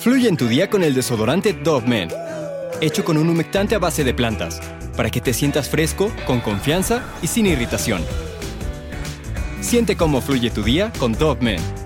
Fluye en tu día con el desodorante Dove Men, hecho con un humectante a base de plantas, para que te sientas fresco, con confianza y sin irritación. Siente cómo fluye tu día con Dove Men.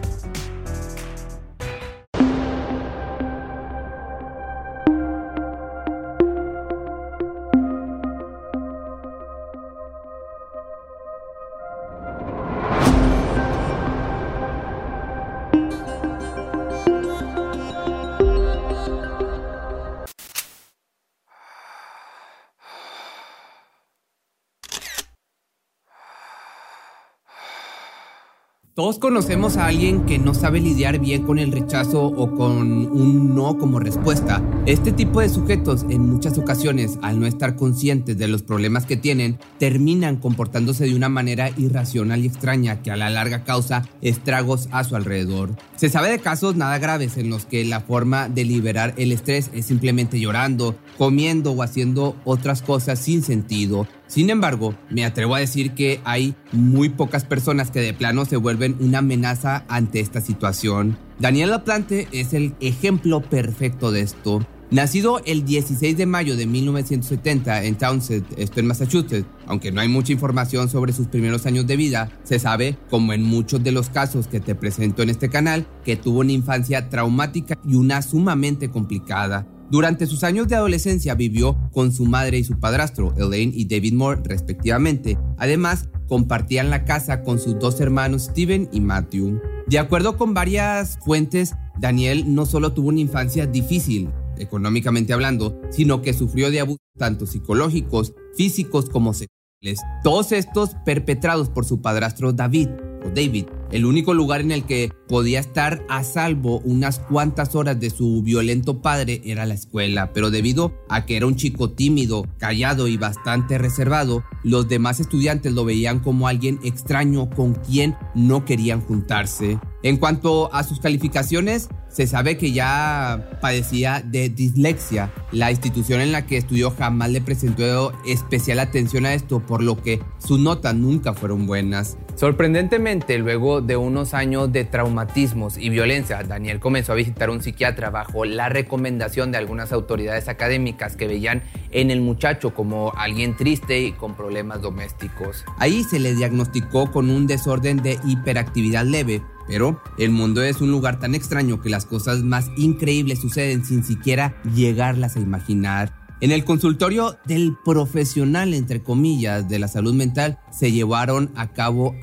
Todos conocemos a alguien que no sabe lidiar bien con el rechazo o con un no como respuesta. Este tipo de sujetos en muchas ocasiones, al no estar conscientes de los problemas que tienen, terminan comportándose de una manera irracional y extraña que a la larga causa estragos a su alrededor. Se sabe de casos nada graves en los que la forma de liberar el estrés es simplemente llorando, comiendo o haciendo otras cosas sin sentido. Sin embargo, me atrevo a decir que hay muy pocas personas que de plano se vuelven una amenaza ante esta situación. Daniel Laplante es el ejemplo perfecto de esto. Nacido el 16 de mayo de 1970 en Townsend, esto en Massachusetts, aunque no hay mucha información sobre sus primeros años de vida, se sabe, como en muchos de los casos que te presento en este canal, que tuvo una infancia traumática y una sumamente complicada. Durante sus años de adolescencia vivió con su madre y su padrastro, Elaine y David Moore, respectivamente. Además, compartían la casa con sus dos hermanos, Steven y Matthew. De acuerdo con varias fuentes, Daniel no solo tuvo una infancia difícil, económicamente hablando, sino que sufrió de abusos tanto psicológicos, físicos como sexuales. Todos estos perpetrados por su padrastro David, David, el único lugar en el que podía estar a salvo unas cuantas horas de su violento padre era la escuela, pero debido a que era un chico tímido, callado y bastante reservado, los demás estudiantes lo veían como alguien extraño con quien no querían juntarse. En cuanto a sus calificaciones, se sabe que ya padecía de dislexia. La institución en la que estudió jamás le presentó especial atención a esto, por lo que sus notas nunca fueron buenas. Sorprendentemente, luego de unos años de traumatismos y violencia, Daniel comenzó a visitar un psiquiatra bajo la recomendación de algunas autoridades académicas que veían en el muchacho como alguien triste y con problemas domésticos. Ahí se le diagnosticó con un desorden de hiperactividad leve, pero el mundo es un lugar tan extraño que las cosas más increíbles suceden sin siquiera llegarlas a imaginar. En el consultorio del profesional, entre comillas, de la salud mental, se llevaron a cabo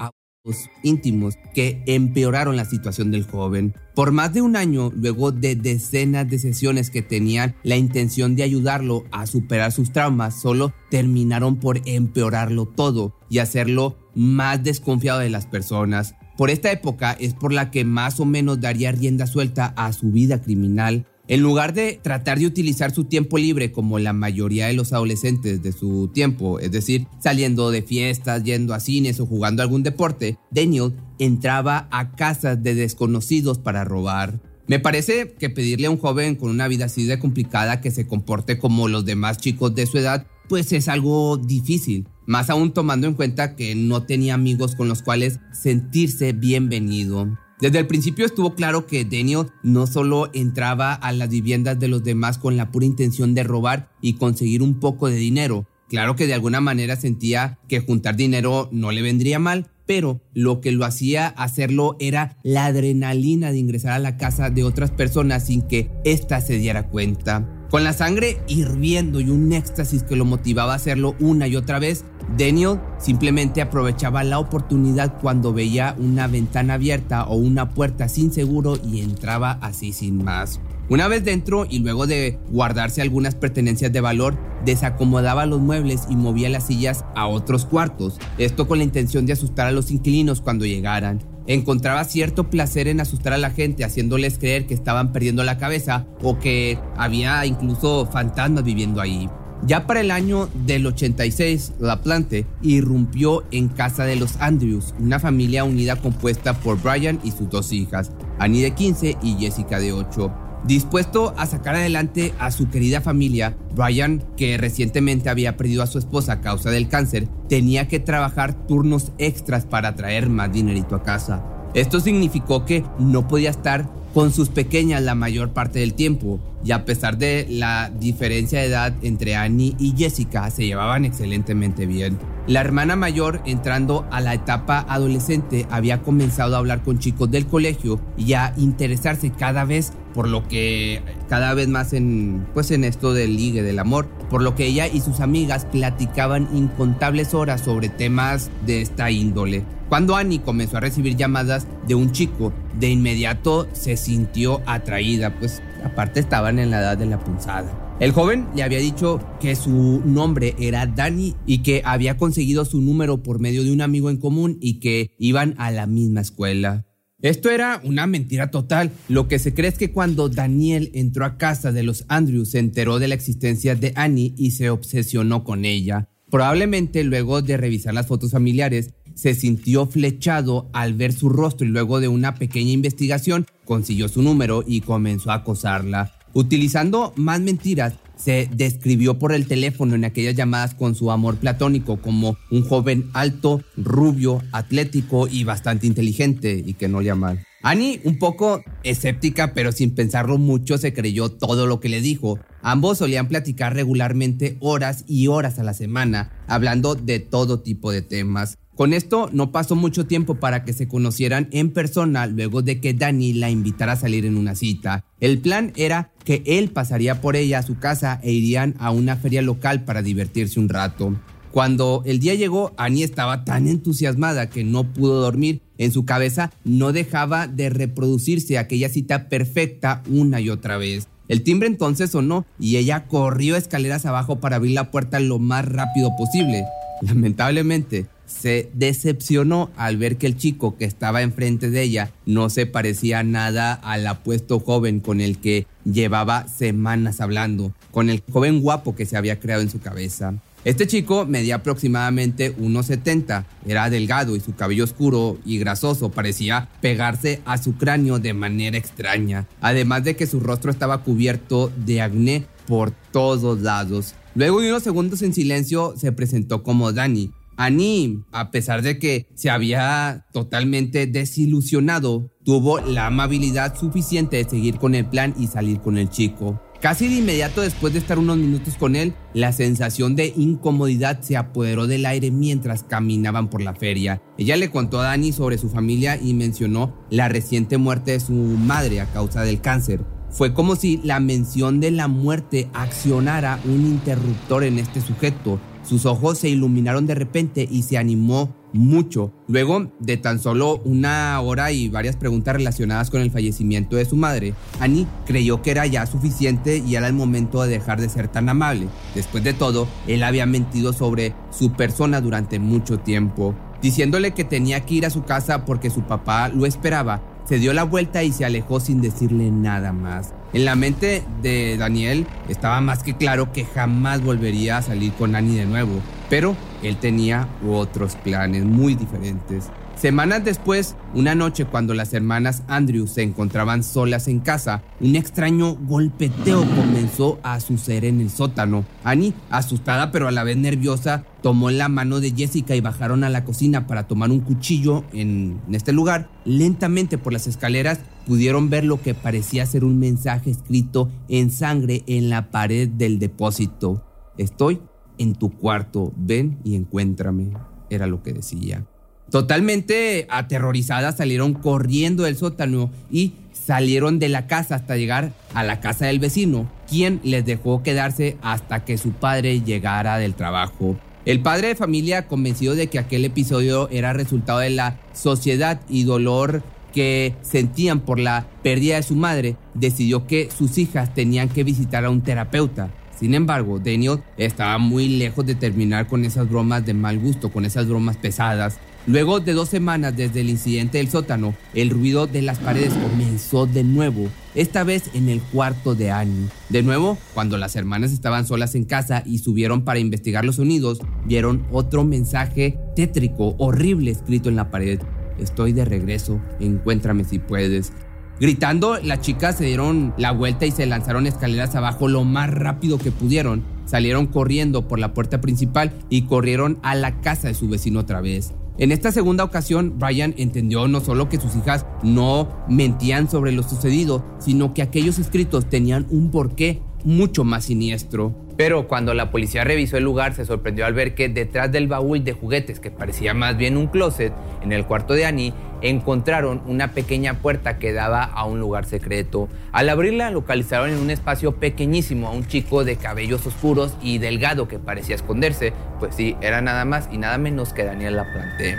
íntimos que empeoraron la situación del joven. Por más de un año, luego de decenas de sesiones que tenían la intención de ayudarlo a superar sus traumas, solo terminaron por empeorarlo todo y hacerlo más desconfiado de las personas. Por esta época es por la que más o menos daría rienda suelta a su vida criminal en lugar de tratar de utilizar su tiempo libre como la mayoría de los adolescentes de su tiempo, es decir, saliendo de fiestas, yendo a cines o jugando algún deporte, Daniel entraba a casas de desconocidos para robar. Me parece que pedirle a un joven con una vida así de complicada que se comporte como los demás chicos de su edad, pues es algo difícil, más aún tomando en cuenta que no tenía amigos con los cuales sentirse bienvenido. Desde el principio estuvo claro que Daniel no solo entraba a las viviendas de los demás con la pura intención de robar y conseguir un poco de dinero. Claro que de alguna manera sentía que juntar dinero no le vendría mal, pero lo que lo hacía hacerlo era la adrenalina de ingresar a la casa de otras personas sin que ésta se diera cuenta. Con la sangre hirviendo y un éxtasis que lo motivaba a hacerlo una y otra vez, Daniel simplemente aprovechaba la oportunidad cuando veía una ventana abierta o una puerta sin seguro y entraba así sin más. Una vez dentro y luego de guardarse algunas pertenencias de valor, desacomodaba los muebles y movía las sillas a otros cuartos, esto con la intención de asustar a los inquilinos cuando llegaran. Encontraba cierto placer en asustar a la gente haciéndoles creer que estaban perdiendo la cabeza o que había incluso fantasmas viviendo ahí. Ya para el año del 86, la plante irrumpió en casa de los Andrews, una familia unida compuesta por Brian y sus dos hijas, Annie de 15 y Jessica de 8. Dispuesto a sacar adelante a su querida familia, Brian, que recientemente había perdido a su esposa a causa del cáncer, tenía que trabajar turnos extras para traer más dinerito a casa. Esto significó que no podía estar con sus pequeñas la mayor parte del tiempo, y a pesar de la diferencia de edad entre Annie y Jessica, se llevaban excelentemente bien. La hermana mayor, entrando a la etapa adolescente, había comenzado a hablar con chicos del colegio y a interesarse cada vez por lo que cada vez más en pues en esto del ligue del amor, por lo que ella y sus amigas platicaban incontables horas sobre temas de esta índole. Cuando Annie comenzó a recibir llamadas de un chico, de inmediato se sintió atraída, pues aparte estaban en la edad de la punzada. El joven le había dicho que su nombre era Danny y que había conseguido su número por medio de un amigo en común y que iban a la misma escuela. Esto era una mentira total. Lo que se cree es que cuando Daniel entró a casa de los Andrews se enteró de la existencia de Annie y se obsesionó con ella. Probablemente luego de revisar las fotos familiares se sintió flechado al ver su rostro y luego de una pequeña investigación consiguió su número y comenzó a acosarla. Utilizando más mentiras, se describió por el teléfono en aquellas llamadas con su amor platónico como un joven alto, rubio, atlético y bastante inteligente y que no le mal. Annie, un poco escéptica, pero sin pensarlo mucho, se creyó todo lo que le dijo. Ambos solían platicar regularmente horas y horas a la semana, hablando de todo tipo de temas. Con esto no pasó mucho tiempo para que se conocieran en persona luego de que Danny la invitara a salir en una cita. El plan era que él pasaría por ella a su casa e irían a una feria local para divertirse un rato. Cuando el día llegó, Annie estaba tan entusiasmada que no pudo dormir. En su cabeza no dejaba de reproducirse aquella cita perfecta una y otra vez. El timbre entonces sonó y ella corrió escaleras abajo para abrir la puerta lo más rápido posible. Lamentablemente, se decepcionó al ver que el chico que estaba enfrente de ella no se parecía nada al apuesto joven con el que llevaba semanas hablando, con el joven guapo que se había creado en su cabeza. Este chico medía aproximadamente 1,70, era delgado y su cabello oscuro y grasoso parecía pegarse a su cráneo de manera extraña, además de que su rostro estaba cubierto de acné por todos lados. Luego de unos segundos en silencio se presentó como Danny, Annie, a pesar de que se había totalmente desilusionado, tuvo la amabilidad suficiente de seguir con el plan y salir con el chico. Casi de inmediato después de estar unos minutos con él, la sensación de incomodidad se apoderó del aire mientras caminaban por la feria. Ella le contó a Dani sobre su familia y mencionó la reciente muerte de su madre a causa del cáncer. Fue como si la mención de la muerte accionara un interruptor en este sujeto sus ojos se iluminaron de repente y se animó mucho. Luego de tan solo una hora y varias preguntas relacionadas con el fallecimiento de su madre, Annie creyó que era ya suficiente y era el momento de dejar de ser tan amable. Después de todo, él había mentido sobre su persona durante mucho tiempo, diciéndole que tenía que ir a su casa porque su papá lo esperaba. Se dio la vuelta y se alejó sin decirle nada más. En la mente de Daniel estaba más que claro que jamás volvería a salir con Annie de nuevo, pero él tenía otros planes muy diferentes. Semanas después, una noche cuando las hermanas Andrews se encontraban solas en casa, un extraño golpeteo comenzó a suceder en el sótano. Annie, asustada pero a la vez nerviosa, tomó la mano de Jessica y bajaron a la cocina para tomar un cuchillo en, en este lugar. Lentamente por las escaleras pudieron ver lo que parecía ser un mensaje escrito en sangre en la pared del depósito. Estoy en tu cuarto, ven y encuéntrame, era lo que decía. Totalmente aterrorizadas salieron corriendo del sótano y salieron de la casa hasta llegar a la casa del vecino, quien les dejó quedarse hasta que su padre llegara del trabajo. El padre de familia, convencido de que aquel episodio era resultado de la sociedad y dolor que sentían por la pérdida de su madre, decidió que sus hijas tenían que visitar a un terapeuta. Sin embargo, Daniel estaba muy lejos de terminar con esas bromas de mal gusto, con esas bromas pesadas, Luego de dos semanas desde el incidente del sótano, el ruido de las paredes comenzó de nuevo, esta vez en el cuarto de Annie. De nuevo, cuando las hermanas estaban solas en casa y subieron para investigar los sonidos, vieron otro mensaje tétrico, horrible escrito en la pared. Estoy de regreso, encuéntrame si puedes. Gritando, las chicas se dieron la vuelta y se lanzaron escaleras abajo lo más rápido que pudieron. Salieron corriendo por la puerta principal y corrieron a la casa de su vecino otra vez. En esta segunda ocasión, Brian entendió no solo que sus hijas no mentían sobre lo sucedido, sino que aquellos escritos tenían un porqué mucho más siniestro. Pero cuando la policía revisó el lugar se sorprendió al ver que detrás del baúl de juguetes, que parecía más bien un closet, en el cuarto de Annie, encontraron una pequeña puerta que daba a un lugar secreto. Al abrirla localizaron en un espacio pequeñísimo a un chico de cabellos oscuros y delgado que parecía esconderse, pues sí, era nada más y nada menos que Daniel Laplante.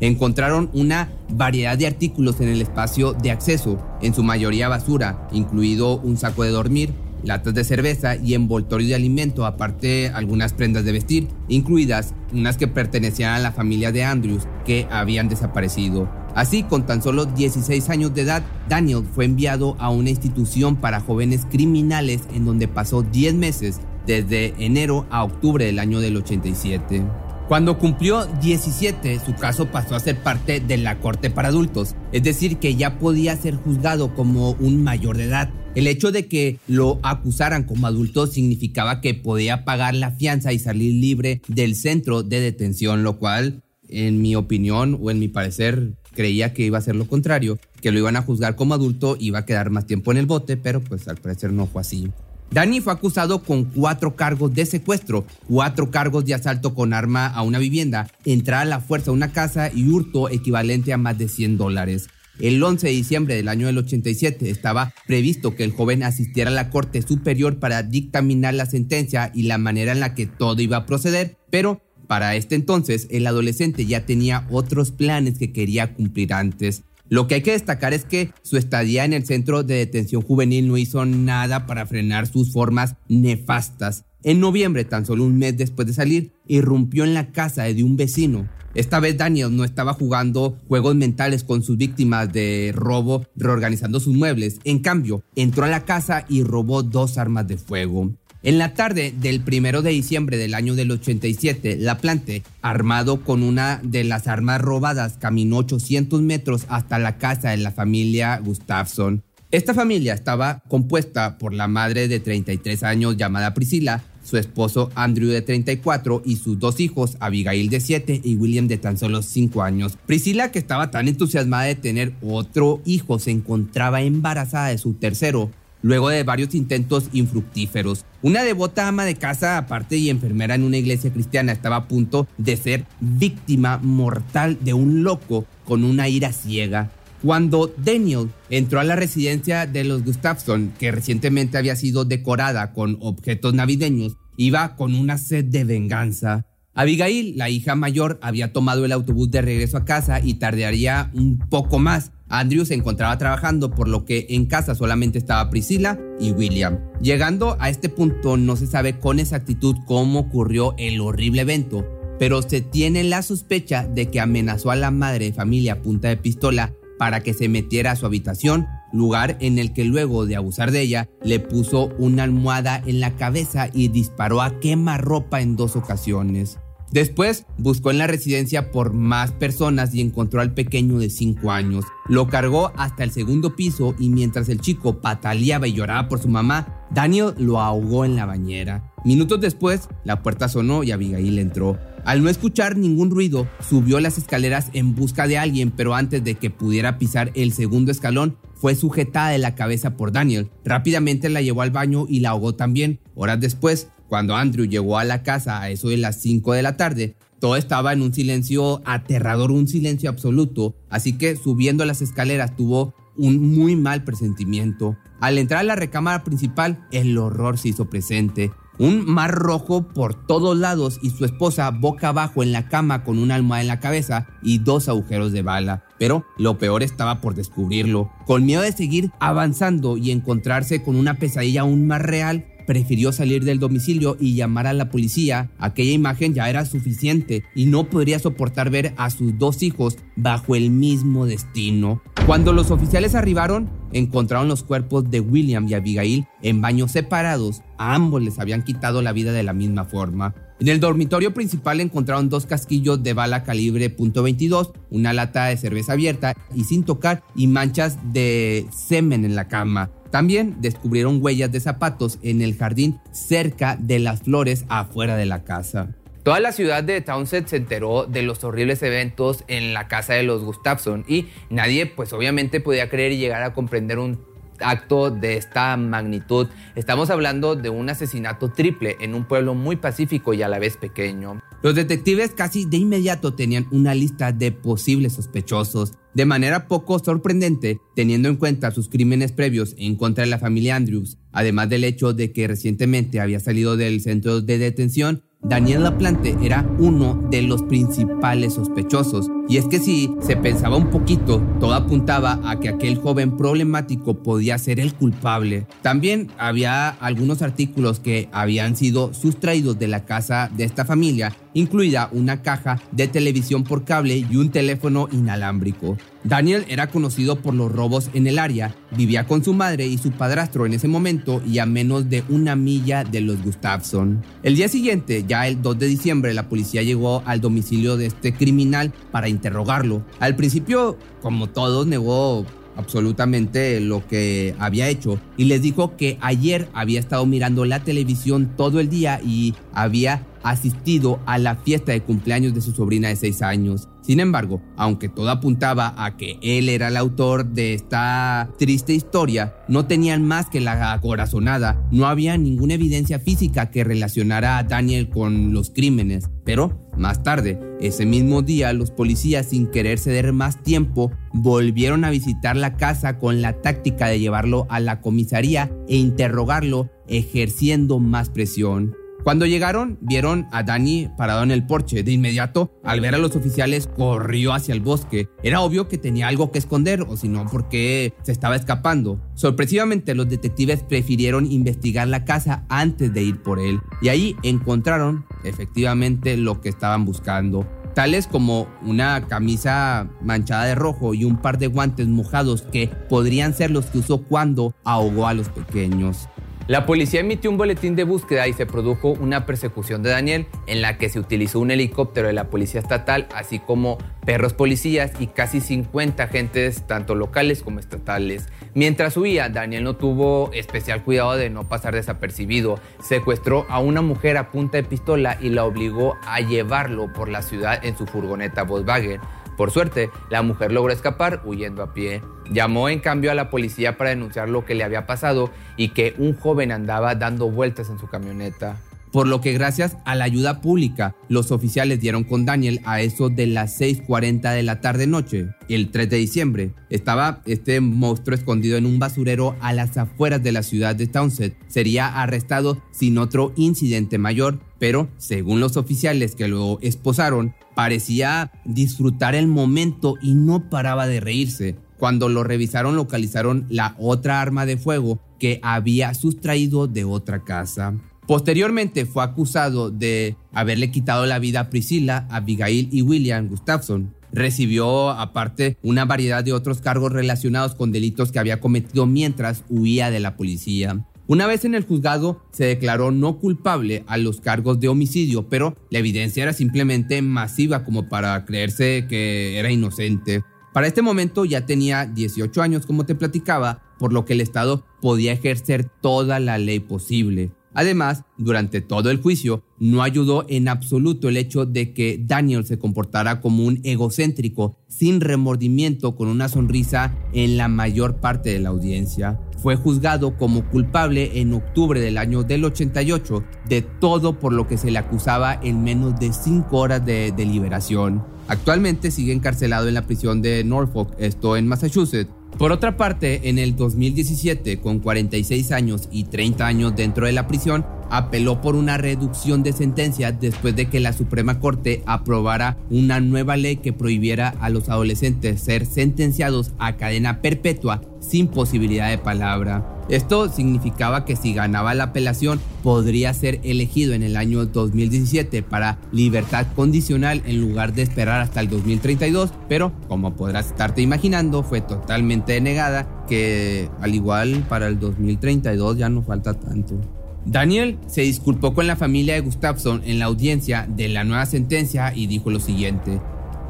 Encontraron una variedad de artículos en el espacio de acceso, en su mayoría basura, incluido un saco de dormir, latas de cerveza y envoltorio de alimento, aparte algunas prendas de vestir, incluidas unas que pertenecían a la familia de Andrews que habían desaparecido. Así, con tan solo 16 años de edad, Daniel fue enviado a una institución para jóvenes criminales en donde pasó 10 meses, desde enero a octubre del año del 87. Cuando cumplió 17, su caso pasó a ser parte de la corte para adultos, es decir, que ya podía ser juzgado como un mayor de edad. El hecho de que lo acusaran como adulto significaba que podía pagar la fianza y salir libre del centro de detención, lo cual, en mi opinión o en mi parecer, creía que iba a ser lo contrario, que lo iban a juzgar como adulto, iba a quedar más tiempo en el bote, pero pues al parecer no fue así. Danny fue acusado con cuatro cargos de secuestro, cuatro cargos de asalto con arma a una vivienda, entrada a la fuerza a una casa y hurto equivalente a más de 100 dólares. El 11 de diciembre del año del 87 estaba previsto que el joven asistiera a la Corte Superior para dictaminar la sentencia y la manera en la que todo iba a proceder, pero para este entonces el adolescente ya tenía otros planes que quería cumplir antes. Lo que hay que destacar es que su estadía en el centro de detención juvenil no hizo nada para frenar sus formas nefastas. En noviembre, tan solo un mes después de salir, irrumpió en la casa de un vecino. Esta vez Daniel no estaba jugando juegos mentales con sus víctimas de robo reorganizando sus muebles. En cambio, entró a la casa y robó dos armas de fuego. En la tarde del primero de diciembre del año del 87, la plante, armado con una de las armas robadas, caminó 800 metros hasta la casa de la familia Gustafson. Esta familia estaba compuesta por la madre de 33 años llamada Priscila, su esposo Andrew de 34 y sus dos hijos, Abigail de 7 y William de tan solo 5 años. Priscila, que estaba tan entusiasmada de tener otro hijo, se encontraba embarazada de su tercero, luego de varios intentos infructíferos. Una devota ama de casa aparte y enfermera en una iglesia cristiana estaba a punto de ser víctima mortal de un loco con una ira ciega. Cuando Daniel entró a la residencia de los Gustafson, que recientemente había sido decorada con objetos navideños, iba con una sed de venganza. Abigail, la hija mayor, había tomado el autobús de regreso a casa y tardaría un poco más Andrew se encontraba trabajando, por lo que en casa solamente estaba Priscilla y William. Llegando a este punto no se sabe con exactitud cómo ocurrió el horrible evento, pero se tiene la sospecha de que amenazó a la madre de familia a punta de pistola para que se metiera a su habitación, lugar en el que luego de abusar de ella le puso una almohada en la cabeza y disparó a quemarropa en dos ocasiones. Después buscó en la residencia por más personas y encontró al pequeño de 5 años. Lo cargó hasta el segundo piso y mientras el chico pataleaba y lloraba por su mamá, Daniel lo ahogó en la bañera. Minutos después, la puerta sonó y Abigail entró. Al no escuchar ningún ruido, subió las escaleras en busca de alguien, pero antes de que pudiera pisar el segundo escalón, fue sujetada de la cabeza por Daniel. Rápidamente la llevó al baño y la ahogó también. Horas después, cuando Andrew llegó a la casa a eso de las 5 de la tarde, todo estaba en un silencio aterrador, un silencio absoluto, así que subiendo las escaleras tuvo un muy mal presentimiento. Al entrar a la recámara principal, el horror se hizo presente. Un mar rojo por todos lados y su esposa boca abajo en la cama con una almohada en la cabeza y dos agujeros de bala. Pero lo peor estaba por descubrirlo. Con miedo de seguir avanzando y encontrarse con una pesadilla aún más real, prefirió salir del domicilio y llamar a la policía. Aquella imagen ya era suficiente y no podría soportar ver a sus dos hijos bajo el mismo destino. Cuando los oficiales arribaron, encontraron los cuerpos de William y Abigail en baños separados. A ambos les habían quitado la vida de la misma forma. En el dormitorio principal encontraron dos casquillos de bala calibre .22, una lata de cerveza abierta y sin tocar y manchas de semen en la cama. También descubrieron huellas de zapatos en el jardín cerca de las flores afuera de la casa. Toda la ciudad de Townsend se enteró de los horribles eventos en la casa de los Gustafson y nadie pues obviamente podía creer y llegar a comprender un acto de esta magnitud. Estamos hablando de un asesinato triple en un pueblo muy pacífico y a la vez pequeño. Los detectives casi de inmediato tenían una lista de posibles sospechosos, de manera poco sorprendente, teniendo en cuenta sus crímenes previos en contra de la familia Andrews, además del hecho de que recientemente había salido del centro de detención Daniel Laplante era uno de los principales sospechosos. Y es que si se pensaba un poquito, todo apuntaba a que aquel joven problemático podía ser el culpable. También había algunos artículos que habían sido sustraídos de la casa de esta familia, incluida una caja de televisión por cable y un teléfono inalámbrico. Daniel era conocido por los robos en el área, vivía con su madre y su padrastro en ese momento y a menos de una milla de los Gustafson. El día siguiente, ya el 2 de diciembre, la policía llegó al domicilio de este criminal para interrogarlo. Al principio, como todos, negó absolutamente lo que había hecho y les dijo que ayer había estado mirando la televisión todo el día y había asistido a la fiesta de cumpleaños de su sobrina de 6 años. Sin embargo, aunque todo apuntaba a que él era el autor de esta triste historia, no tenían más que la corazonada. No había ninguna evidencia física que relacionara a Daniel con los crímenes. Pero, más tarde, ese mismo día, los policías, sin querer ceder más tiempo, volvieron a visitar la casa con la táctica de llevarlo a la comisaría e interrogarlo, ejerciendo más presión. Cuando llegaron, vieron a Danny parado en el porche. De inmediato, al ver a los oficiales, corrió hacia el bosque. Era obvio que tenía algo que esconder, o si no, porque se estaba escapando. Sorpresivamente, los detectives prefirieron investigar la casa antes de ir por él. Y ahí encontraron, efectivamente, lo que estaban buscando tales como una camisa manchada de rojo y un par de guantes mojados que podrían ser los que usó cuando ahogó a los pequeños. La policía emitió un boletín de búsqueda y se produjo una persecución de Daniel en la que se utilizó un helicóptero de la policía estatal, así como perros policías y casi 50 agentes, tanto locales como estatales. Mientras huía, Daniel no tuvo especial cuidado de no pasar desapercibido. Secuestró a una mujer a punta de pistola y la obligó a llevarlo por la ciudad en su furgoneta Volkswagen. Por suerte, la mujer logró escapar huyendo a pie. Llamó en cambio a la policía para denunciar lo que le había pasado y que un joven andaba dando vueltas en su camioneta. Por lo que gracias a la ayuda pública, los oficiales dieron con Daniel a eso de las 6.40 de la tarde noche, el 3 de diciembre. Estaba este monstruo escondido en un basurero a las afueras de la ciudad de Townsend. Sería arrestado sin otro incidente mayor, pero según los oficiales que lo esposaron, parecía disfrutar el momento y no paraba de reírse. Cuando lo revisaron localizaron la otra arma de fuego que había sustraído de otra casa. Posteriormente fue acusado de haberle quitado la vida a Priscilla, Abigail y William Gustafson. Recibió aparte una variedad de otros cargos relacionados con delitos que había cometido mientras huía de la policía. Una vez en el juzgado se declaró no culpable a los cargos de homicidio, pero la evidencia era simplemente masiva como para creerse que era inocente. Para este momento ya tenía 18 años como te platicaba, por lo que el Estado podía ejercer toda la ley posible. Además, durante todo el juicio, no ayudó en absoluto el hecho de que Daniel se comportara como un egocéntrico, sin remordimiento, con una sonrisa en la mayor parte de la audiencia. Fue juzgado como culpable en octubre del año del 88 de todo por lo que se le acusaba en menos de cinco horas de deliberación. Actualmente sigue encarcelado en la prisión de Norfolk, esto en Massachusetts, por otra parte, en el 2017, con 46 años y 30 años dentro de la prisión, apeló por una reducción de sentencia después de que la Suprema Corte aprobara una nueva ley que prohibiera a los adolescentes ser sentenciados a cadena perpetua sin posibilidad de palabra. Esto significaba que si ganaba la apelación podría ser elegido en el año 2017 para libertad condicional en lugar de esperar hasta el 2032, pero como podrás estarte imaginando fue totalmente denegada que al igual para el 2032 ya no falta tanto. Daniel se disculpó con la familia de Gustafsson en la audiencia de la nueva sentencia y dijo lo siguiente.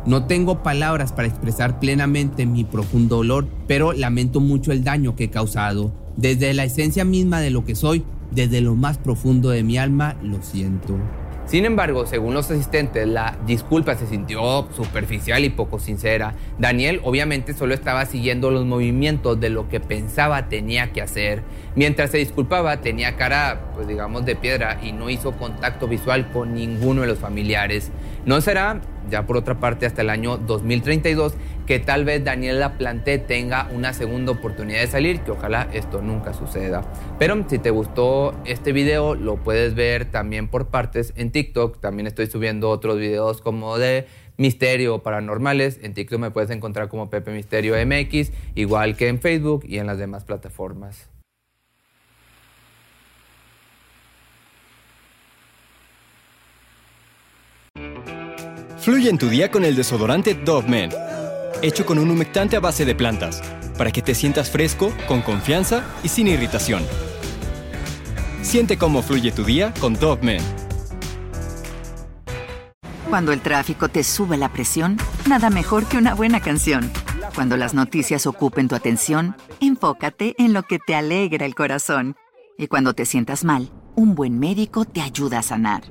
No tengo palabras para expresar plenamente mi profundo dolor, pero lamento mucho el daño que he causado. Desde la esencia misma de lo que soy, desde lo más profundo de mi alma, lo siento. Sin embargo, según los asistentes, la disculpa se sintió superficial y poco sincera. Daniel obviamente solo estaba siguiendo los movimientos de lo que pensaba tenía que hacer. Mientras se disculpaba, tenía cara, pues digamos, de piedra y no hizo contacto visual con ninguno de los familiares. No será ya por otra parte hasta el año 2032, que tal vez Daniela Planté tenga una segunda oportunidad de salir, que ojalá esto nunca suceda. Pero si te gustó este video, lo puedes ver también por partes en TikTok. También estoy subiendo otros videos como de misterio paranormales. En TikTok me puedes encontrar como Pepe Misterio MX, igual que en Facebook y en las demás plataformas. Fluye en tu día con el desodorante Dove Men, hecho con un humectante a base de plantas, para que te sientas fresco, con confianza y sin irritación. Siente cómo fluye tu día con Dove Men. Cuando el tráfico te sube la presión, nada mejor que una buena canción. Cuando las noticias ocupen tu atención, enfócate en lo que te alegra el corazón. Y cuando te sientas mal, un buen médico te ayuda a sanar.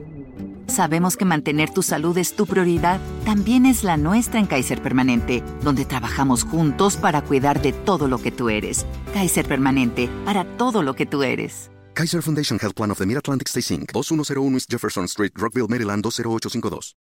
Sabemos que mantener tu salud es tu prioridad, también es la nuestra en Kaiser Permanente, donde trabajamos juntos para cuidar de todo lo que tú eres. Kaiser Permanente, para todo lo que tú eres. Kaiser Foundation Health Plan of the Mid-Atlantic Stay Inc., 2101 East Jefferson Street, Rockville, Maryland 20852.